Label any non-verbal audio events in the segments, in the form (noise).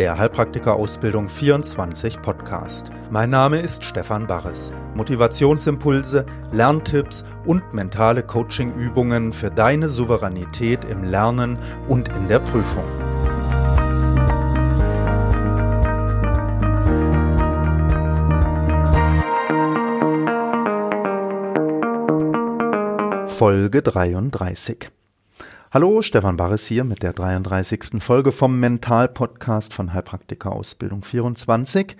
der Heilpraktiker-Ausbildung 24 Podcast. Mein Name ist Stefan Barres. Motivationsimpulse, Lerntipps und mentale Coaching-Übungen für deine Souveränität im Lernen und in der Prüfung. Folge 33 Hallo, Stefan Barres hier mit der 33. Folge vom Mental-Podcast von Heilpraktiker Ausbildung 24.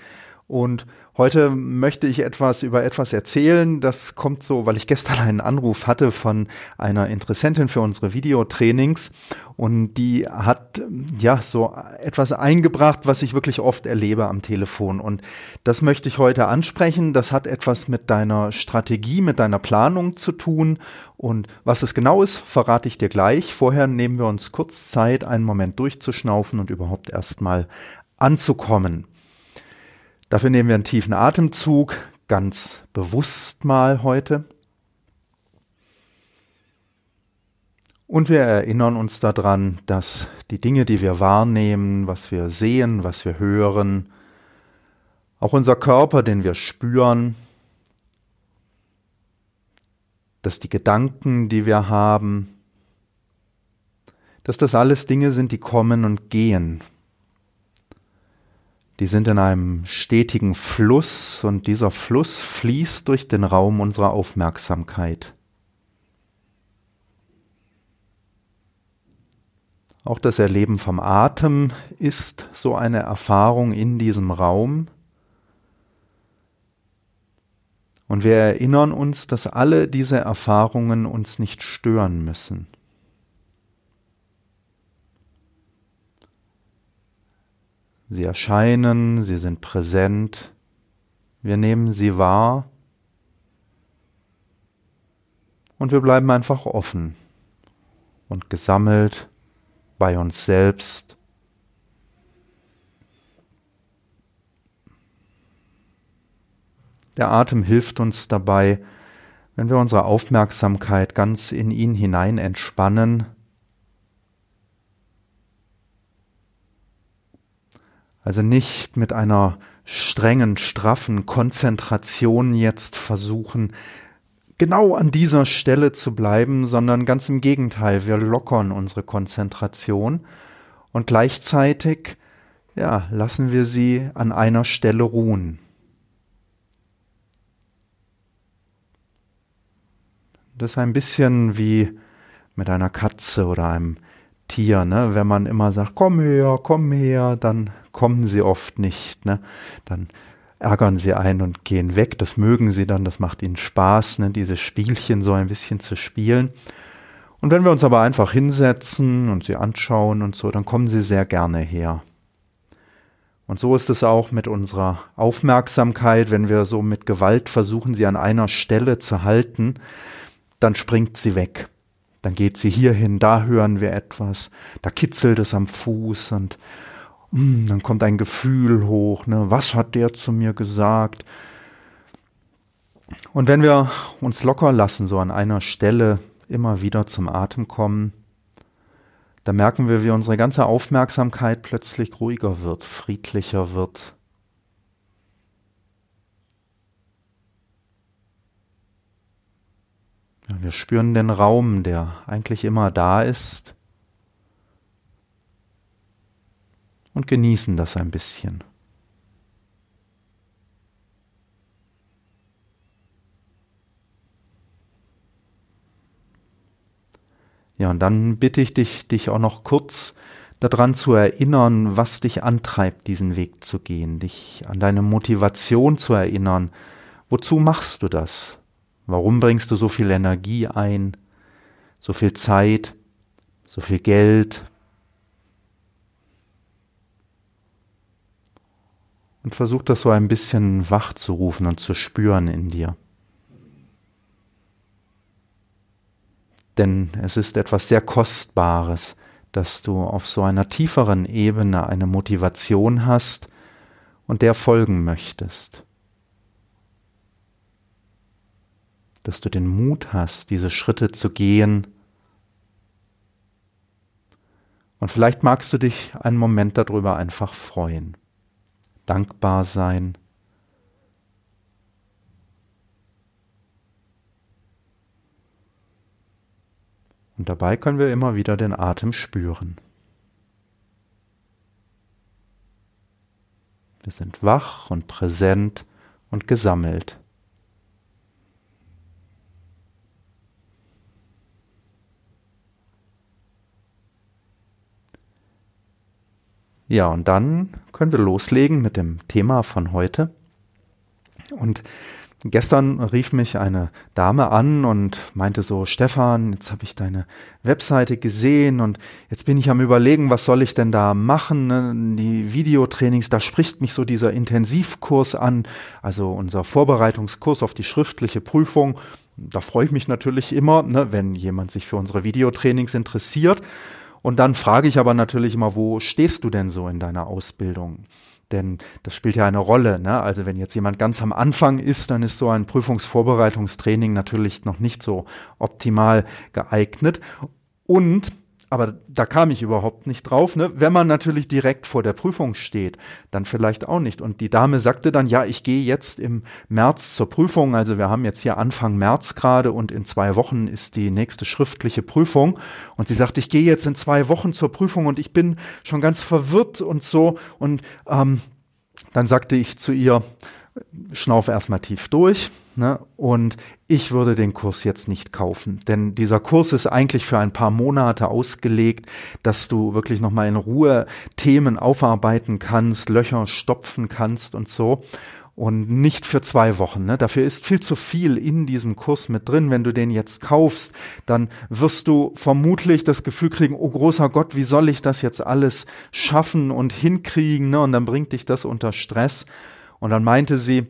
Und heute möchte ich etwas über etwas erzählen. Das kommt so, weil ich gestern einen Anruf hatte von einer Interessentin für unsere Videotrainings und die hat ja so etwas eingebracht, was ich wirklich oft erlebe am Telefon. Und das möchte ich heute ansprechen. Das hat etwas mit deiner Strategie, mit deiner Planung zu tun. Und was es genau ist, verrate ich dir gleich. Vorher nehmen wir uns kurz Zeit, einen Moment durchzuschnaufen und überhaupt erstmal anzukommen. Dafür nehmen wir einen tiefen Atemzug, ganz bewusst mal heute. Und wir erinnern uns daran, dass die Dinge, die wir wahrnehmen, was wir sehen, was wir hören, auch unser Körper, den wir spüren, dass die Gedanken, die wir haben, dass das alles Dinge sind, die kommen und gehen, die sind in einem stetigen Fluss und dieser Fluss fließt durch den Raum unserer Aufmerksamkeit. Auch das Erleben vom Atem ist so eine Erfahrung in diesem Raum. Und wir erinnern uns, dass alle diese Erfahrungen uns nicht stören müssen. Sie erscheinen, sie sind präsent, wir nehmen sie wahr. Und wir bleiben einfach offen und gesammelt bei uns selbst. Der Atem hilft uns dabei, wenn wir unsere Aufmerksamkeit ganz in ihn hinein entspannen Also nicht mit einer strengen, straffen Konzentration jetzt versuchen, genau an dieser Stelle zu bleiben, sondern ganz im Gegenteil, wir lockern unsere Konzentration und gleichzeitig, ja, lassen wir sie an einer Stelle ruhen. Das ist ein bisschen wie mit einer Katze oder einem Tier, ne? Wenn man immer sagt, komm her, komm her, dann kommen sie oft nicht, ne? Dann ärgern sie ein und gehen weg. Das mögen sie dann, das macht ihnen Spaß, ne? diese Spielchen so ein bisschen zu spielen. Und wenn wir uns aber einfach hinsetzen und sie anschauen und so, dann kommen sie sehr gerne her. Und so ist es auch mit unserer Aufmerksamkeit, wenn wir so mit Gewalt versuchen, sie an einer Stelle zu halten, dann springt sie weg. Dann geht sie hierhin, da hören wir etwas, da kitzelt es am Fuß und mm, dann kommt ein Gefühl hoch, ne? was hat der zu mir gesagt? Und wenn wir uns locker lassen, so an einer Stelle immer wieder zum Atem kommen, dann merken wir, wie unsere ganze Aufmerksamkeit plötzlich ruhiger wird, friedlicher wird. Wir spüren den Raum, der eigentlich immer da ist und genießen das ein bisschen. Ja, und dann bitte ich dich, dich auch noch kurz daran zu erinnern, was dich antreibt, diesen Weg zu gehen, dich an deine Motivation zu erinnern. Wozu machst du das? Warum bringst du so viel Energie ein, so viel Zeit, so viel Geld? Und versuch das so ein bisschen wach zu rufen und zu spüren in dir. Denn es ist etwas sehr Kostbares, dass du auf so einer tieferen Ebene eine Motivation hast und der folgen möchtest. dass du den Mut hast, diese Schritte zu gehen Und vielleicht magst du dich einen Moment darüber einfach freuen, dankbar sein. Und dabei können wir immer wieder den Atem spüren. Wir sind wach und präsent und gesammelt. Ja, und dann können wir loslegen mit dem Thema von heute. Und gestern rief mich eine Dame an und meinte so, Stefan, jetzt habe ich deine Webseite gesehen und jetzt bin ich am Überlegen, was soll ich denn da machen? Ne? Die Videotrainings, da spricht mich so dieser Intensivkurs an, also unser Vorbereitungskurs auf die schriftliche Prüfung. Da freue ich mich natürlich immer, ne, wenn jemand sich für unsere Videotrainings interessiert. Und dann frage ich aber natürlich immer, wo stehst du denn so in deiner Ausbildung? Denn das spielt ja eine Rolle. Ne? Also wenn jetzt jemand ganz am Anfang ist, dann ist so ein Prüfungsvorbereitungstraining natürlich noch nicht so optimal geeignet. Und aber da kam ich überhaupt nicht drauf. Ne? Wenn man natürlich direkt vor der Prüfung steht, dann vielleicht auch nicht. Und die Dame sagte dann, ja, ich gehe jetzt im März zur Prüfung. Also wir haben jetzt hier Anfang März gerade und in zwei Wochen ist die nächste schriftliche Prüfung. Und sie sagte, ich gehe jetzt in zwei Wochen zur Prüfung und ich bin schon ganz verwirrt und so. Und ähm, dann sagte ich zu ihr, schnauf erstmal tief durch. Ne? Und ich würde den Kurs jetzt nicht kaufen, denn dieser Kurs ist eigentlich für ein paar Monate ausgelegt, dass du wirklich nochmal in Ruhe Themen aufarbeiten kannst, Löcher stopfen kannst und so. Und nicht für zwei Wochen. Ne? Dafür ist viel zu viel in diesem Kurs mit drin. Wenn du den jetzt kaufst, dann wirst du vermutlich das Gefühl kriegen, oh großer Gott, wie soll ich das jetzt alles schaffen und hinkriegen? Ne? Und dann bringt dich das unter Stress. Und dann meinte sie,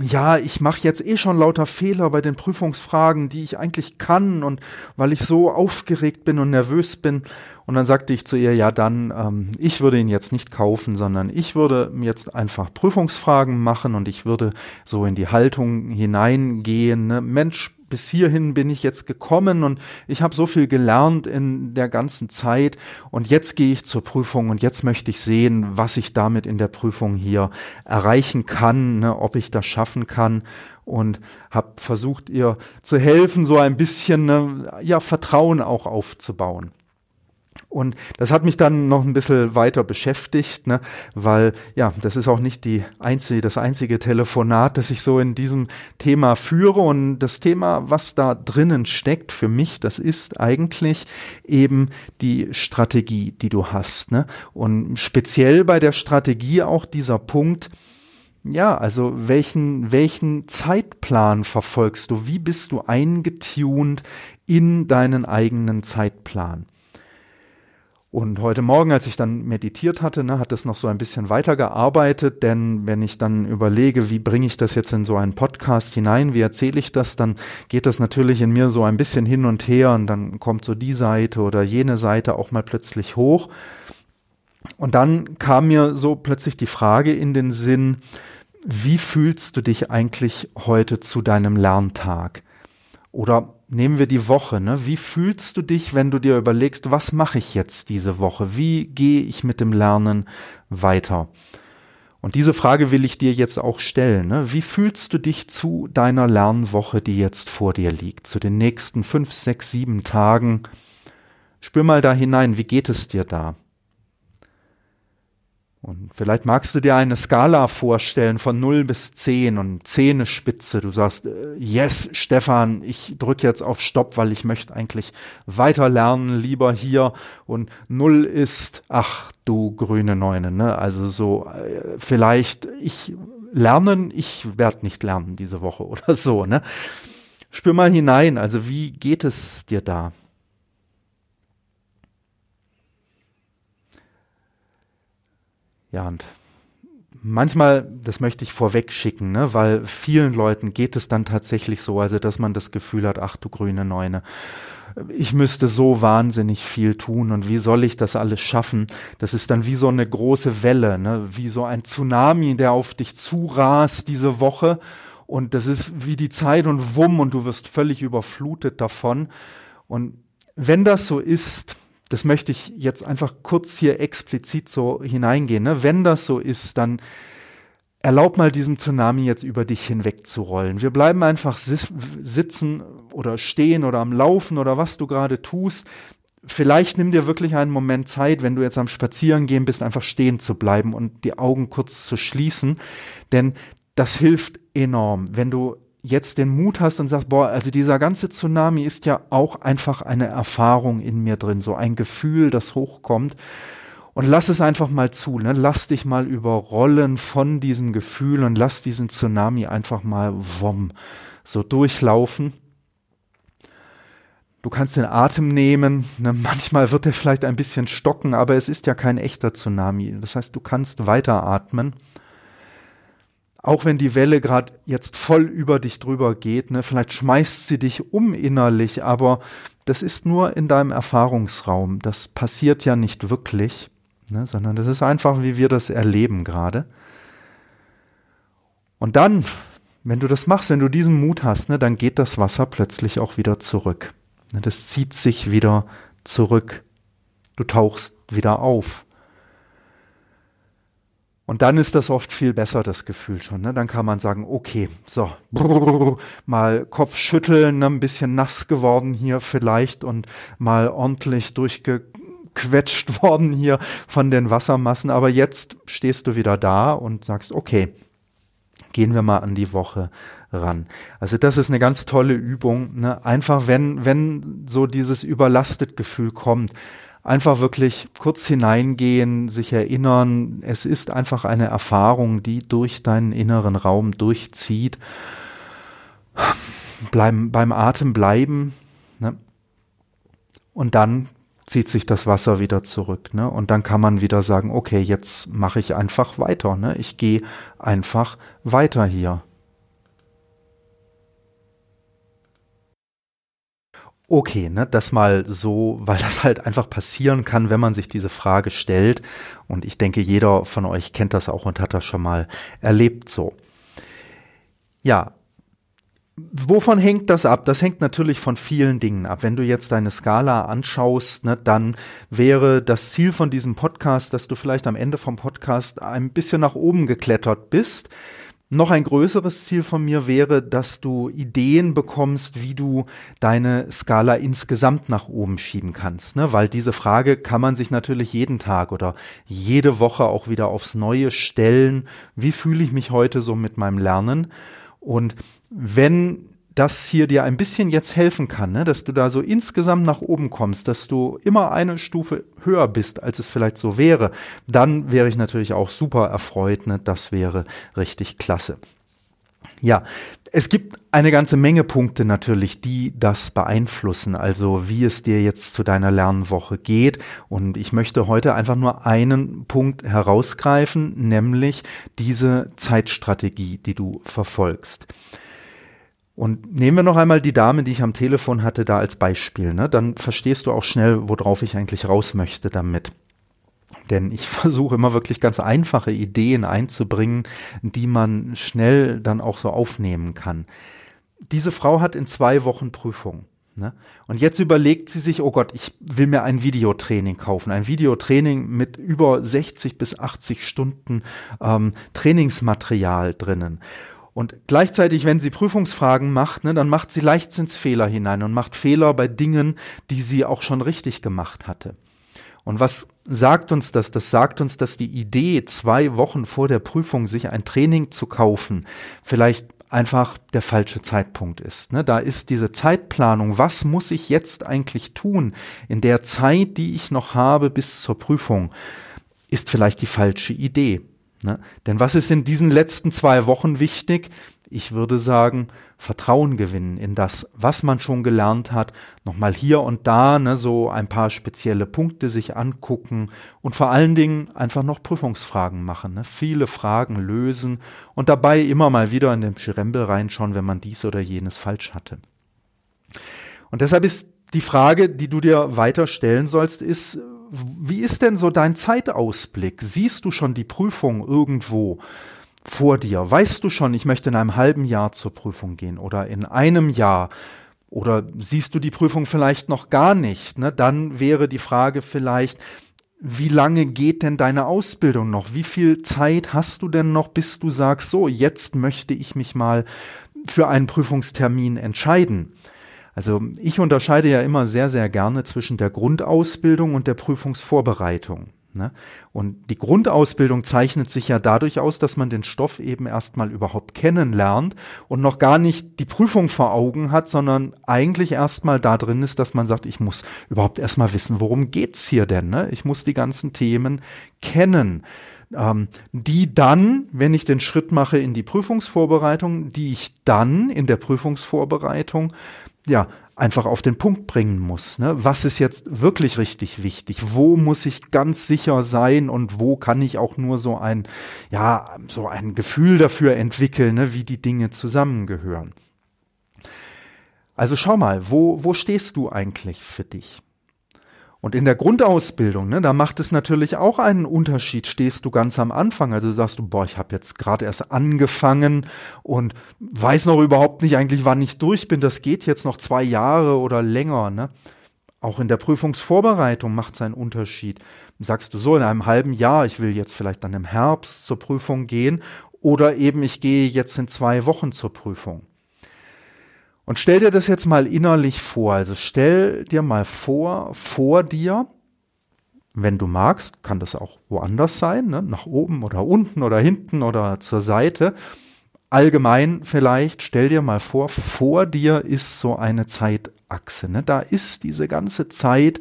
ja, ich mache jetzt eh schon lauter Fehler bei den Prüfungsfragen, die ich eigentlich kann und weil ich so aufgeregt bin und nervös bin. Und dann sagte ich zu ihr, ja dann, ähm, ich würde ihn jetzt nicht kaufen, sondern ich würde jetzt einfach Prüfungsfragen machen und ich würde so in die Haltung hineingehen. Ne? Mensch, bis hierhin bin ich jetzt gekommen und ich habe so viel gelernt in der ganzen Zeit und jetzt gehe ich zur Prüfung und jetzt möchte ich sehen, was ich damit in der Prüfung hier erreichen kann, ne, ob ich das schaffen kann und habe versucht ihr zu helfen, so ein bisschen ne, ja Vertrauen auch aufzubauen. Und das hat mich dann noch ein bisschen weiter beschäftigt, ne? weil ja, das ist auch nicht die einzige, das einzige Telefonat, das ich so in diesem Thema führe. Und das Thema, was da drinnen steckt für mich, das ist eigentlich eben die Strategie, die du hast. Ne? Und speziell bei der Strategie auch dieser Punkt, ja, also welchen, welchen Zeitplan verfolgst du? Wie bist du eingetunt in deinen eigenen Zeitplan? Und heute Morgen, als ich dann meditiert hatte, ne, hat es noch so ein bisschen weitergearbeitet, denn wenn ich dann überlege, wie bringe ich das jetzt in so einen Podcast hinein, wie erzähle ich das, dann geht das natürlich in mir so ein bisschen hin und her und dann kommt so die Seite oder jene Seite auch mal plötzlich hoch. Und dann kam mir so plötzlich die Frage in den Sinn, wie fühlst du dich eigentlich heute zu deinem Lerntag? Oder nehmen wir die Woche. Ne? Wie fühlst du dich, wenn du dir überlegst, was mache ich jetzt diese Woche? Wie gehe ich mit dem Lernen weiter? Und diese Frage will ich dir jetzt auch stellen. Ne? Wie fühlst du dich zu deiner Lernwoche, die jetzt vor dir liegt, zu den nächsten fünf, sechs, sieben Tagen? Spür mal da hinein, wie geht es dir da? Und vielleicht magst du dir eine Skala vorstellen von 0 bis 10 und 10 ist Spitze. Du sagst, äh, yes, Stefan, ich drücke jetzt auf Stopp, weil ich möchte eigentlich weiter lernen, lieber hier. Und 0 ist, ach du grüne Neune, ne? Also so, äh, vielleicht, ich lernen, ich werde nicht lernen diese Woche (laughs) oder so, ne? Spür mal hinein, also wie geht es dir da? Ja, und manchmal, das möchte ich vorweg schicken, ne, weil vielen Leuten geht es dann tatsächlich so, also dass man das Gefühl hat, ach du grüne Neune, ich müsste so wahnsinnig viel tun und wie soll ich das alles schaffen? Das ist dann wie so eine große Welle, ne, wie so ein Tsunami, der auf dich zurast diese Woche und das ist wie die Zeit und wumm und du wirst völlig überflutet davon. Und wenn das so ist, das möchte ich jetzt einfach kurz hier explizit so hineingehen. Ne? Wenn das so ist, dann erlaub mal diesem Tsunami jetzt über dich hinweg zu rollen. Wir bleiben einfach sitzen oder stehen oder am Laufen oder was du gerade tust. Vielleicht nimm dir wirklich einen Moment Zeit, wenn du jetzt am Spazierengehen bist, einfach stehen zu bleiben und die Augen kurz zu schließen, denn das hilft enorm. Wenn du jetzt den Mut hast und sagst, boah, also dieser ganze Tsunami ist ja auch einfach eine Erfahrung in mir drin, so ein Gefühl, das hochkommt. Und lass es einfach mal zu, ne? lass dich mal überrollen von diesem Gefühl und lass diesen Tsunami einfach mal wom, so durchlaufen. Du kannst den Atem nehmen, ne? (laughs) manchmal wird er vielleicht ein bisschen stocken, aber es ist ja kein echter Tsunami. Das heißt, du kannst weiteratmen auch wenn die Welle gerade jetzt voll über dich drüber geht, ne, vielleicht schmeißt sie dich um innerlich, aber das ist nur in deinem Erfahrungsraum. Das passiert ja nicht wirklich, ne, sondern das ist einfach, wie wir das erleben gerade. Und dann, wenn du das machst, wenn du diesen Mut hast, ne, dann geht das Wasser plötzlich auch wieder zurück. Ne, das zieht sich wieder zurück. Du tauchst wieder auf. Und dann ist das oft viel besser, das Gefühl schon. Ne? Dann kann man sagen, okay, so, (laughs) mal Kopf schütteln, ne? ein bisschen nass geworden hier vielleicht und mal ordentlich durchgequetscht (laughs) worden hier von den Wassermassen. Aber jetzt stehst du wieder da und sagst, okay, gehen wir mal an die Woche ran. Also das ist eine ganz tolle Übung. Ne? Einfach wenn, wenn so dieses überlastet Gefühl kommt, einfach wirklich kurz hineingehen, sich erinnern. Es ist einfach eine Erfahrung, die durch deinen inneren Raum durchzieht. Bleiben, beim Atem bleiben. Ne? Und dann zieht sich das Wasser wieder zurück. Ne? Und dann kann man wieder sagen, okay, jetzt mache ich einfach weiter. Ne? Ich gehe einfach weiter hier. Okay, ne, das mal so, weil das halt einfach passieren kann, wenn man sich diese Frage stellt. Und ich denke, jeder von euch kennt das auch und hat das schon mal erlebt so. Ja. Wovon hängt das ab? Das hängt natürlich von vielen Dingen ab. Wenn du jetzt deine Skala anschaust, ne, dann wäre das Ziel von diesem Podcast, dass du vielleicht am Ende vom Podcast ein bisschen nach oben geklettert bist. Noch ein größeres Ziel von mir wäre, dass du Ideen bekommst, wie du deine Skala insgesamt nach oben schieben kannst. Ne? Weil diese Frage kann man sich natürlich jeden Tag oder jede Woche auch wieder aufs Neue stellen. Wie fühle ich mich heute so mit meinem Lernen? Und wenn das hier dir ein bisschen jetzt helfen kann, ne? dass du da so insgesamt nach oben kommst, dass du immer eine Stufe höher bist, als es vielleicht so wäre, dann wäre ich natürlich auch super erfreut. Ne? Das wäre richtig klasse. Ja, es gibt eine ganze Menge Punkte natürlich, die das beeinflussen, also wie es dir jetzt zu deiner Lernwoche geht. Und ich möchte heute einfach nur einen Punkt herausgreifen, nämlich diese Zeitstrategie, die du verfolgst. Und nehmen wir noch einmal die Dame, die ich am Telefon hatte, da als Beispiel. Ne? Dann verstehst du auch schnell, worauf ich eigentlich raus möchte damit. Denn ich (laughs) versuche immer wirklich ganz einfache Ideen einzubringen, die man schnell dann auch so aufnehmen kann. Diese Frau hat in zwei Wochen Prüfung. Ne? Und jetzt überlegt sie sich, oh Gott, ich will mir ein Videotraining kaufen. Ein Videotraining mit über 60 bis 80 Stunden ähm, Trainingsmaterial drinnen. Und gleichzeitig, wenn sie Prüfungsfragen macht, ne, dann macht sie Leichtsinnsfehler hinein und macht Fehler bei Dingen, die sie auch schon richtig gemacht hatte. Und was sagt uns das? Das sagt uns, dass die Idee, zwei Wochen vor der Prüfung sich ein Training zu kaufen, vielleicht einfach der falsche Zeitpunkt ist. Ne? Da ist diese Zeitplanung, was muss ich jetzt eigentlich tun in der Zeit, die ich noch habe bis zur Prüfung, ist vielleicht die falsche Idee. Ne? Denn was ist in diesen letzten zwei Wochen wichtig? Ich würde sagen, Vertrauen gewinnen in das, was man schon gelernt hat, nochmal hier und da ne, so ein paar spezielle Punkte sich angucken und vor allen Dingen einfach noch Prüfungsfragen machen, ne? viele Fragen lösen und dabei immer mal wieder in den Schirembel reinschauen, wenn man dies oder jenes falsch hatte. Und deshalb ist die Frage, die du dir weiter stellen sollst, ist, wie ist denn so dein Zeitausblick? Siehst du schon die Prüfung irgendwo vor dir? Weißt du schon, ich möchte in einem halben Jahr zur Prüfung gehen oder in einem Jahr? Oder siehst du die Prüfung vielleicht noch gar nicht? Ne? Dann wäre die Frage vielleicht, wie lange geht denn deine Ausbildung noch? Wie viel Zeit hast du denn noch, bis du sagst, so, jetzt möchte ich mich mal für einen Prüfungstermin entscheiden? Also ich unterscheide ja immer sehr, sehr gerne zwischen der Grundausbildung und der Prüfungsvorbereitung. Ne? Und die Grundausbildung zeichnet sich ja dadurch aus, dass man den Stoff eben erstmal überhaupt kennenlernt und noch gar nicht die Prüfung vor Augen hat, sondern eigentlich erstmal da drin ist, dass man sagt, ich muss überhaupt erstmal wissen, worum geht's hier denn? Ne? Ich muss die ganzen Themen kennen. Ähm, die dann, wenn ich den Schritt mache in die Prüfungsvorbereitung, die ich dann in der Prüfungsvorbereitung ja einfach auf den Punkt bringen muss. Ne? Was ist jetzt wirklich richtig wichtig? Wo muss ich ganz sicher sein und wo kann ich auch nur so ein, ja, so ein Gefühl dafür entwickeln, ne, wie die Dinge zusammengehören? Also schau mal, wo, wo stehst du eigentlich für dich? Und in der Grundausbildung, ne, da macht es natürlich auch einen Unterschied. Stehst du ganz am Anfang, also sagst du, boah, ich habe jetzt gerade erst angefangen und weiß noch überhaupt nicht eigentlich, wann ich durch bin. Das geht jetzt noch zwei Jahre oder länger. Ne? Auch in der Prüfungsvorbereitung macht es einen Unterschied. Sagst du so, in einem halben Jahr, ich will jetzt vielleicht dann im Herbst zur Prüfung gehen oder eben ich gehe jetzt in zwei Wochen zur Prüfung. Und stell dir das jetzt mal innerlich vor. Also stell dir mal vor, vor dir, wenn du magst, kann das auch woanders sein, ne? nach oben oder unten oder hinten oder zur Seite. Allgemein vielleicht, stell dir mal vor, vor dir ist so eine Zeitachse. Ne? Da ist diese ganze Zeit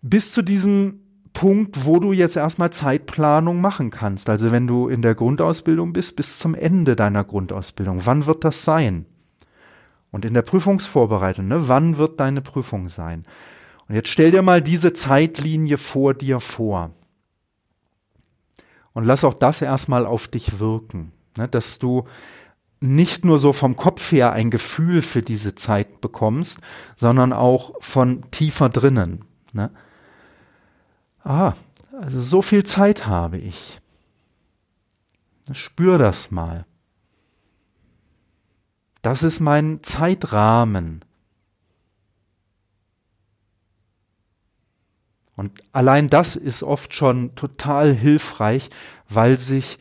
bis zu diesem Punkt, wo du jetzt erstmal Zeitplanung machen kannst. Also wenn du in der Grundausbildung bist, bis zum Ende deiner Grundausbildung. Wann wird das sein? Und in der Prüfungsvorbereitung, ne, wann wird deine Prüfung sein? Und jetzt stell dir mal diese Zeitlinie vor dir vor. Und lass auch das erstmal auf dich wirken, ne, dass du nicht nur so vom Kopf her ein Gefühl für diese Zeit bekommst, sondern auch von tiefer drinnen. Ne? Ah, also so viel Zeit habe ich. Spür das mal. Das ist mein Zeitrahmen. Und allein das ist oft schon total hilfreich, weil sich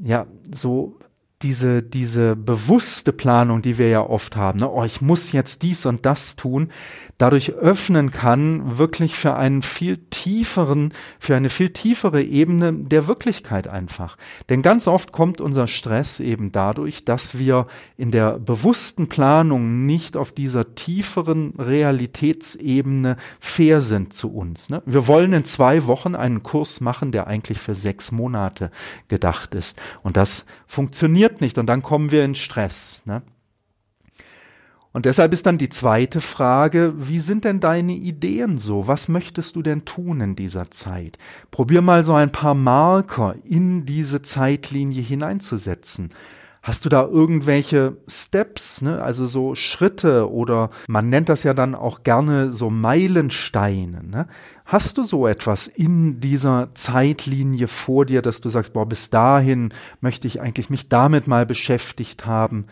ja so diese, diese bewusste Planung, die wir ja oft haben, ne, oh, ich muss jetzt dies und das tun, dadurch öffnen kann, wirklich für einen viel tieferen, für eine viel tiefere Ebene der Wirklichkeit einfach. Denn ganz oft kommt unser Stress eben dadurch, dass wir in der bewussten Planung nicht auf dieser tieferen Realitätsebene fair sind zu uns. Ne? Wir wollen in zwei Wochen einen Kurs machen, der eigentlich für sechs Monate gedacht ist. Und das funktioniert nicht und dann kommen wir in Stress. Ne? Und deshalb ist dann die zweite Frage, wie sind denn deine Ideen so? Was möchtest du denn tun in dieser Zeit? Probier mal so ein paar Marker in diese Zeitlinie hineinzusetzen. Hast du da irgendwelche Steps, ne? also so Schritte oder man nennt das ja dann auch gerne so Meilensteine. Ne? Hast du so etwas in dieser Zeitlinie vor dir, dass du sagst, boah, bis dahin möchte ich eigentlich mich damit mal beschäftigt haben?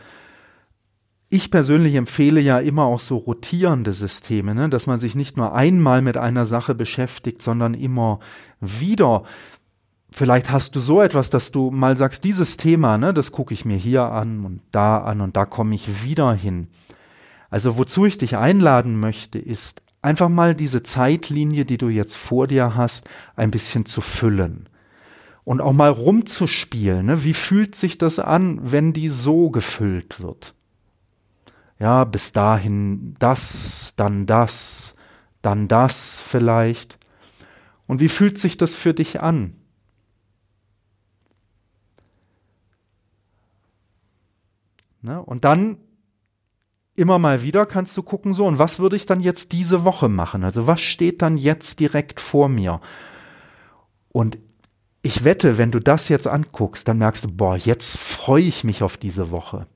Ich persönlich empfehle ja immer auch so rotierende Systeme, ne? dass man sich nicht nur einmal mit einer Sache beschäftigt, sondern immer wieder. Vielleicht hast du so etwas, dass du mal sagst, dieses Thema, ne, das gucke ich mir hier an und da an und da komme ich wieder hin. Also wozu ich dich einladen möchte, ist einfach mal diese Zeitlinie, die du jetzt vor dir hast, ein bisschen zu füllen. Und auch mal rumzuspielen. Ne? Wie fühlt sich das an, wenn die so gefüllt wird? Ja, bis dahin das, dann das, dann das vielleicht. Und wie fühlt sich das für dich an? Ne? Und dann immer mal wieder kannst du gucken, so, und was würde ich dann jetzt diese Woche machen? Also was steht dann jetzt direkt vor mir? Und ich wette, wenn du das jetzt anguckst, dann merkst du, boah, jetzt freue ich mich auf diese Woche.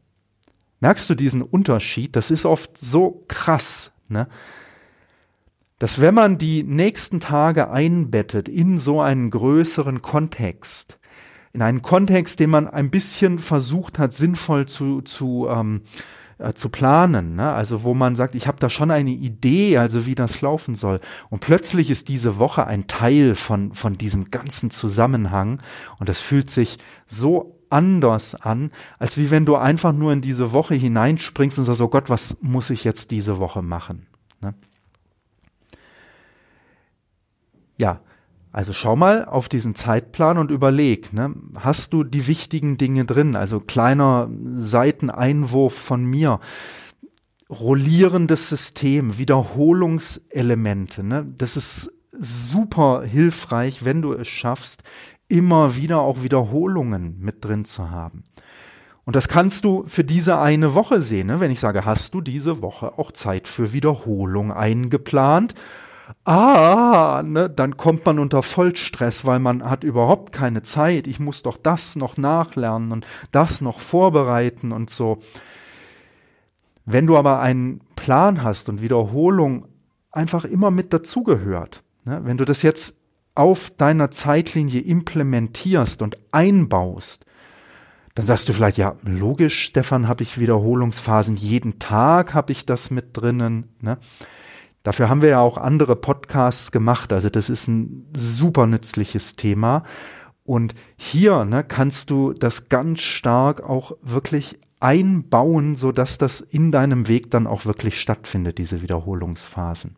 Merkst du diesen Unterschied? Das ist oft so krass, ne? Dass wenn man die nächsten Tage einbettet in so einen größeren Kontext, in einen Kontext, den man ein bisschen versucht hat, sinnvoll zu, zu, ähm, äh, zu planen. Ne? Also wo man sagt, ich habe da schon eine Idee, also wie das laufen soll. Und plötzlich ist diese Woche ein Teil von, von diesem ganzen Zusammenhang und das fühlt sich so anders an, als wie wenn du einfach nur in diese Woche hineinspringst und sagst, oh Gott, was muss ich jetzt diese Woche machen? Ne? Ja, also schau mal auf diesen Zeitplan und überleg, ne, hast du die wichtigen Dinge drin? Also kleiner Seiteneinwurf von mir. Rollierendes System, Wiederholungselemente, ne? Das ist super hilfreich, wenn du es schaffst, immer wieder auch Wiederholungen mit drin zu haben. Und das kannst du für diese eine Woche sehen. Ne? Wenn ich sage, hast du diese Woche auch Zeit für Wiederholung eingeplant? ah, ne, dann kommt man unter Vollstress, weil man hat überhaupt keine Zeit. Ich muss doch das noch nachlernen und das noch vorbereiten und so. Wenn du aber einen Plan hast und Wiederholung einfach immer mit dazugehört, ne, wenn du das jetzt auf deiner Zeitlinie implementierst und einbaust, dann sagst du vielleicht, ja, logisch, Stefan, habe ich Wiederholungsphasen, jeden Tag habe ich das mit drinnen. Ne? Dafür haben wir ja auch andere Podcasts gemacht. Also das ist ein super nützliches Thema. Und hier ne, kannst du das ganz stark auch wirklich einbauen, so dass das in deinem Weg dann auch wirklich stattfindet, diese Wiederholungsphasen.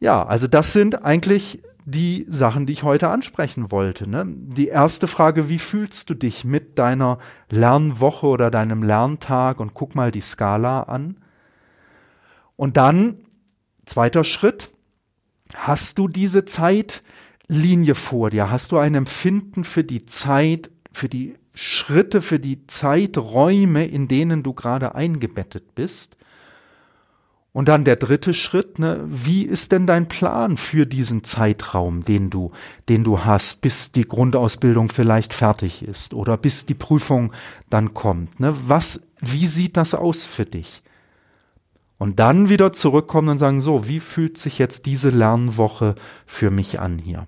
Ja, also das sind eigentlich die Sachen, die ich heute ansprechen wollte. Ne? Die erste Frage, wie fühlst du dich mit deiner Lernwoche oder deinem Lerntag? Und guck mal die Skala an. Und dann, zweiter Schritt, hast du diese Zeitlinie vor dir? Hast du ein Empfinden für die Zeit, für die Schritte, für die Zeiträume, in denen du gerade eingebettet bist? Und dann der dritte Schritt, ne, wie ist denn dein Plan für diesen Zeitraum, den du, den du hast, bis die Grundausbildung vielleicht fertig ist oder bis die Prüfung dann kommt? Ne? Was, wie sieht das aus für dich? Und dann wieder zurückkommen und sagen, so, wie fühlt sich jetzt diese Lernwoche für mich an hier?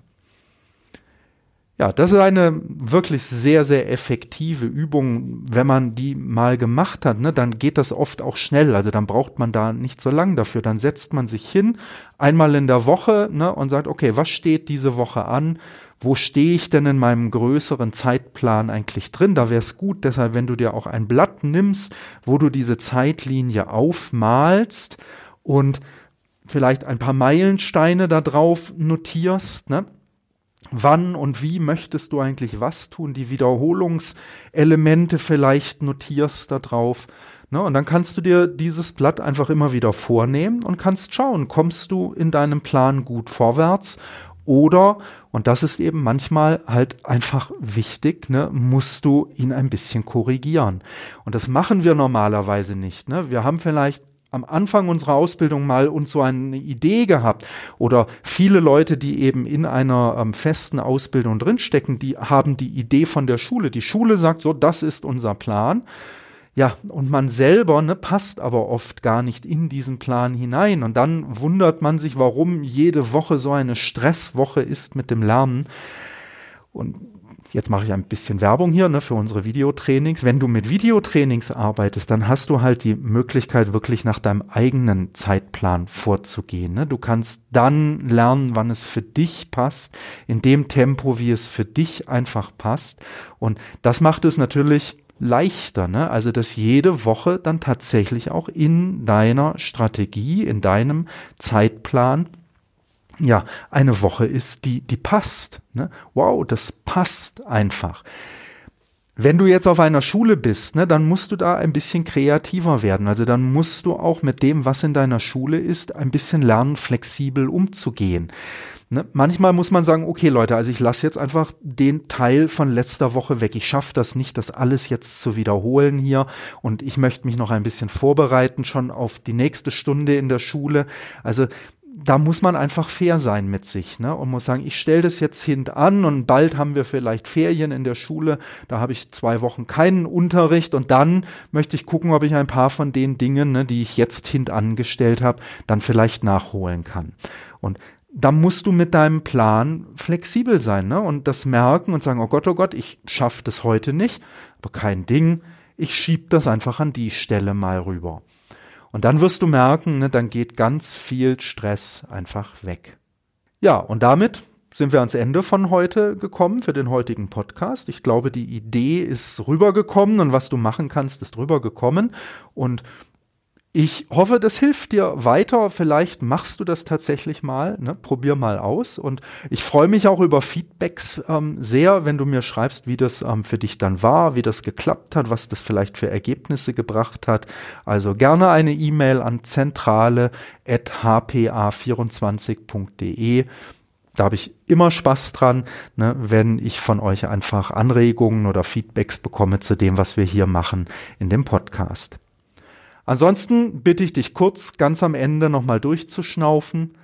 Ja, das ist eine wirklich sehr, sehr effektive Übung. Wenn man die mal gemacht hat, ne, dann geht das oft auch schnell. Also dann braucht man da nicht so lang dafür. Dann setzt man sich hin, einmal in der Woche, ne, und sagt, okay, was steht diese Woche an? wo stehe ich denn in meinem größeren Zeitplan eigentlich drin? Da wäre es gut, deshalb, wenn du dir auch ein Blatt nimmst, wo du diese Zeitlinie aufmalst und vielleicht ein paar Meilensteine da drauf notierst, ne? Wann und wie möchtest du eigentlich was tun? Die Wiederholungselemente vielleicht notierst da drauf. Ne? Und dann kannst du dir dieses Blatt einfach immer wieder vornehmen und kannst schauen, kommst du in deinem Plan gut vorwärts oder, und das ist eben manchmal halt einfach wichtig, ne, musst du ihn ein bisschen korrigieren. Und das machen wir normalerweise nicht. Ne? Wir haben vielleicht am Anfang unserer Ausbildung mal uns so eine Idee gehabt oder viele Leute, die eben in einer ähm, festen Ausbildung drinstecken, die haben die Idee von der Schule. Die Schule sagt so, das ist unser Plan. Ja, und man selber ne, passt aber oft gar nicht in diesen Plan hinein. Und dann wundert man sich, warum jede Woche so eine Stresswoche ist mit dem Lernen. Und jetzt mache ich ein bisschen Werbung hier ne, für unsere Videotrainings. Wenn du mit Videotrainings arbeitest, dann hast du halt die Möglichkeit, wirklich nach deinem eigenen Zeitplan vorzugehen. Ne? Du kannst dann lernen, wann es für dich passt, in dem Tempo, wie es für dich einfach passt. Und das macht es natürlich leichter, ne? Also, dass jede Woche dann tatsächlich auch in deiner Strategie, in deinem Zeitplan ja, eine Woche ist, die, die passt. Ne? Wow, das passt einfach. Wenn du jetzt auf einer Schule bist, ne, dann musst du da ein bisschen kreativer werden. Also dann musst du auch mit dem, was in deiner Schule ist, ein bisschen lernen, flexibel umzugehen. Ne? Manchmal muss man sagen, okay Leute, also ich lasse jetzt einfach den Teil von letzter Woche weg. Ich schaffe das nicht, das alles jetzt zu wiederholen hier und ich möchte mich noch ein bisschen vorbereiten schon auf die nächste Stunde in der Schule. Also da muss man einfach fair sein mit sich ne? und muss sagen, ich stelle das jetzt hintan und bald haben wir vielleicht Ferien in der Schule, da habe ich zwei Wochen keinen Unterricht und dann möchte ich gucken, ob ich ein paar von den Dingen, ne, die ich jetzt hintangestellt habe, dann vielleicht nachholen kann. Und da musst du mit deinem Plan flexibel sein ne? und das merken und sagen, oh Gott, oh Gott, ich schaffe das heute nicht, aber kein Ding. ich schieb das einfach an die Stelle mal rüber. Und dann wirst du merken, ne, dann geht ganz viel Stress einfach weg. Ja, und damit sind wir ans Ende von heute gekommen für den heutigen Podcast. Ich glaube, die Idee ist rübergekommen und was du machen kannst, ist rübergekommen. Und ich hoffe, das hilft dir weiter. Vielleicht machst du das tatsächlich mal. Ne? Probier mal aus. Und ich freue mich auch über Feedbacks ähm, sehr, wenn du mir schreibst, wie das ähm, für dich dann war, wie das geklappt hat, was das vielleicht für Ergebnisse gebracht hat. Also gerne eine E-Mail an zentrale.hpa24.de. Da habe ich immer Spaß dran, ne, wenn ich von euch einfach Anregungen oder Feedbacks bekomme zu dem, was wir hier machen in dem Podcast. Ansonsten bitte ich dich kurz ganz am Ende nochmal durchzuschnaufen,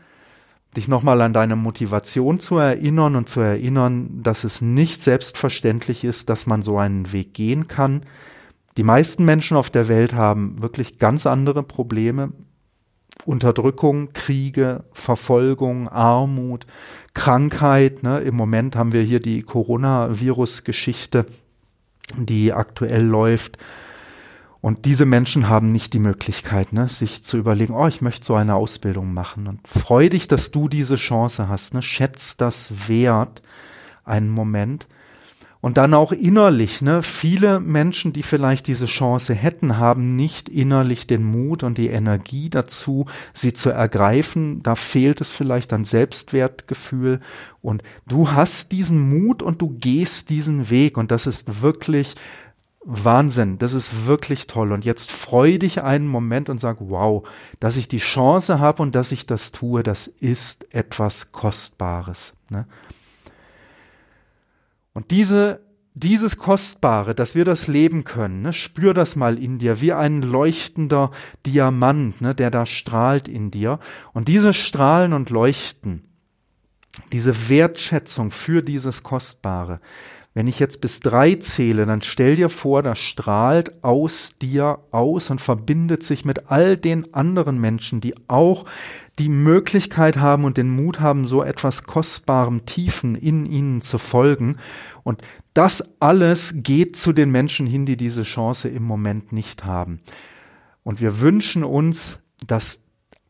dich nochmal an deine Motivation zu erinnern und zu erinnern, dass es nicht selbstverständlich ist, dass man so einen Weg gehen kann. Die meisten Menschen auf der Welt haben wirklich ganz andere Probleme. Unterdrückung, Kriege, Verfolgung, Armut, Krankheit. Ne? Im Moment haben wir hier die Coronavirus-Geschichte, die aktuell läuft. Und diese Menschen haben nicht die Möglichkeit, ne, sich zu überlegen, oh, ich möchte so eine Ausbildung machen. Und freu dich, dass du diese Chance hast. Ne? Schätz das wert, einen Moment. Und dann auch innerlich, ne? Viele Menschen, die vielleicht diese Chance hätten, haben nicht innerlich den Mut und die Energie dazu, sie zu ergreifen. Da fehlt es vielleicht an Selbstwertgefühl. Und du hast diesen Mut und du gehst diesen Weg. Und das ist wirklich Wahnsinn, das ist wirklich toll. Und jetzt freu dich einen Moment und sag, wow, dass ich die Chance habe und dass ich das tue, das ist etwas Kostbares. Ne? Und diese, dieses Kostbare, dass wir das leben können, ne, spür das mal in dir, wie ein leuchtender Diamant, ne, der da strahlt in dir. Und dieses Strahlen und Leuchten, diese Wertschätzung für dieses Kostbare, wenn ich jetzt bis drei zähle, dann stell dir vor, das strahlt aus dir aus und verbindet sich mit all den anderen Menschen, die auch die Möglichkeit haben und den Mut haben, so etwas Kostbarem, Tiefen in ihnen zu folgen. Und das alles geht zu den Menschen hin, die diese Chance im Moment nicht haben. Und wir wünschen uns, dass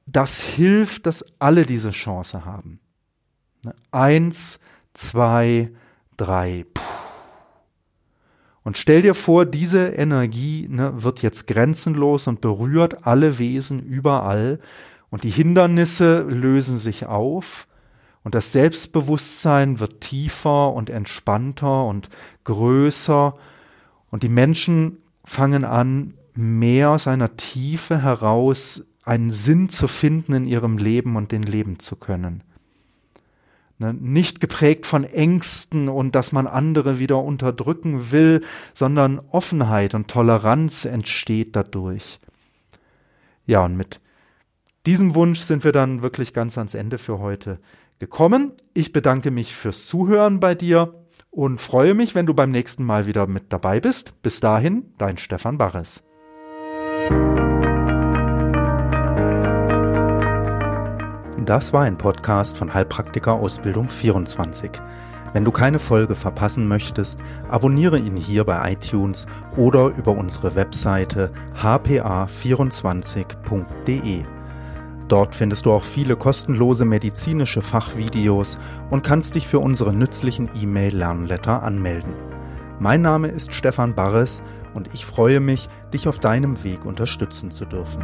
das hilft, dass alle diese Chance haben. Ne? Eins, zwei, drei. Puh. Und stell dir vor, diese Energie ne, wird jetzt grenzenlos und berührt alle Wesen überall. Und die Hindernisse lösen sich auf. Und das Selbstbewusstsein wird tiefer und entspannter und größer. Und die Menschen fangen an, mehr seiner Tiefe heraus einen Sinn zu finden in ihrem Leben und den leben zu können. Ne? Nicht geprägt von Ängsten und dass man andere wieder unterdrücken will, sondern Offenheit und Toleranz entsteht dadurch. Ja, und mit diesem Wunsch sind wir dann wirklich ganz ans Ende für heute gekommen. Ich bedanke mich fürs Zuhören bei dir und freue mich, wenn du beim nächsten Mal wieder mit dabei bist. Bis dahin, dein Stefan Barres. Das war ein Podcast von Heilpraktiker Ausbildung 24. Wenn du keine Folge verpassen möchtest, abonniere ihn hier bei iTunes oder über unsere Webseite hpa24.de. Dort findest du auch viele kostenlose medizinische Fachvideos und kannst dich für unsere nützlichen E-Mail-Lernletter anmelden. Mein Name ist Stefan Barres und ich freue mich, dich auf deinem Weg unterstützen zu dürfen.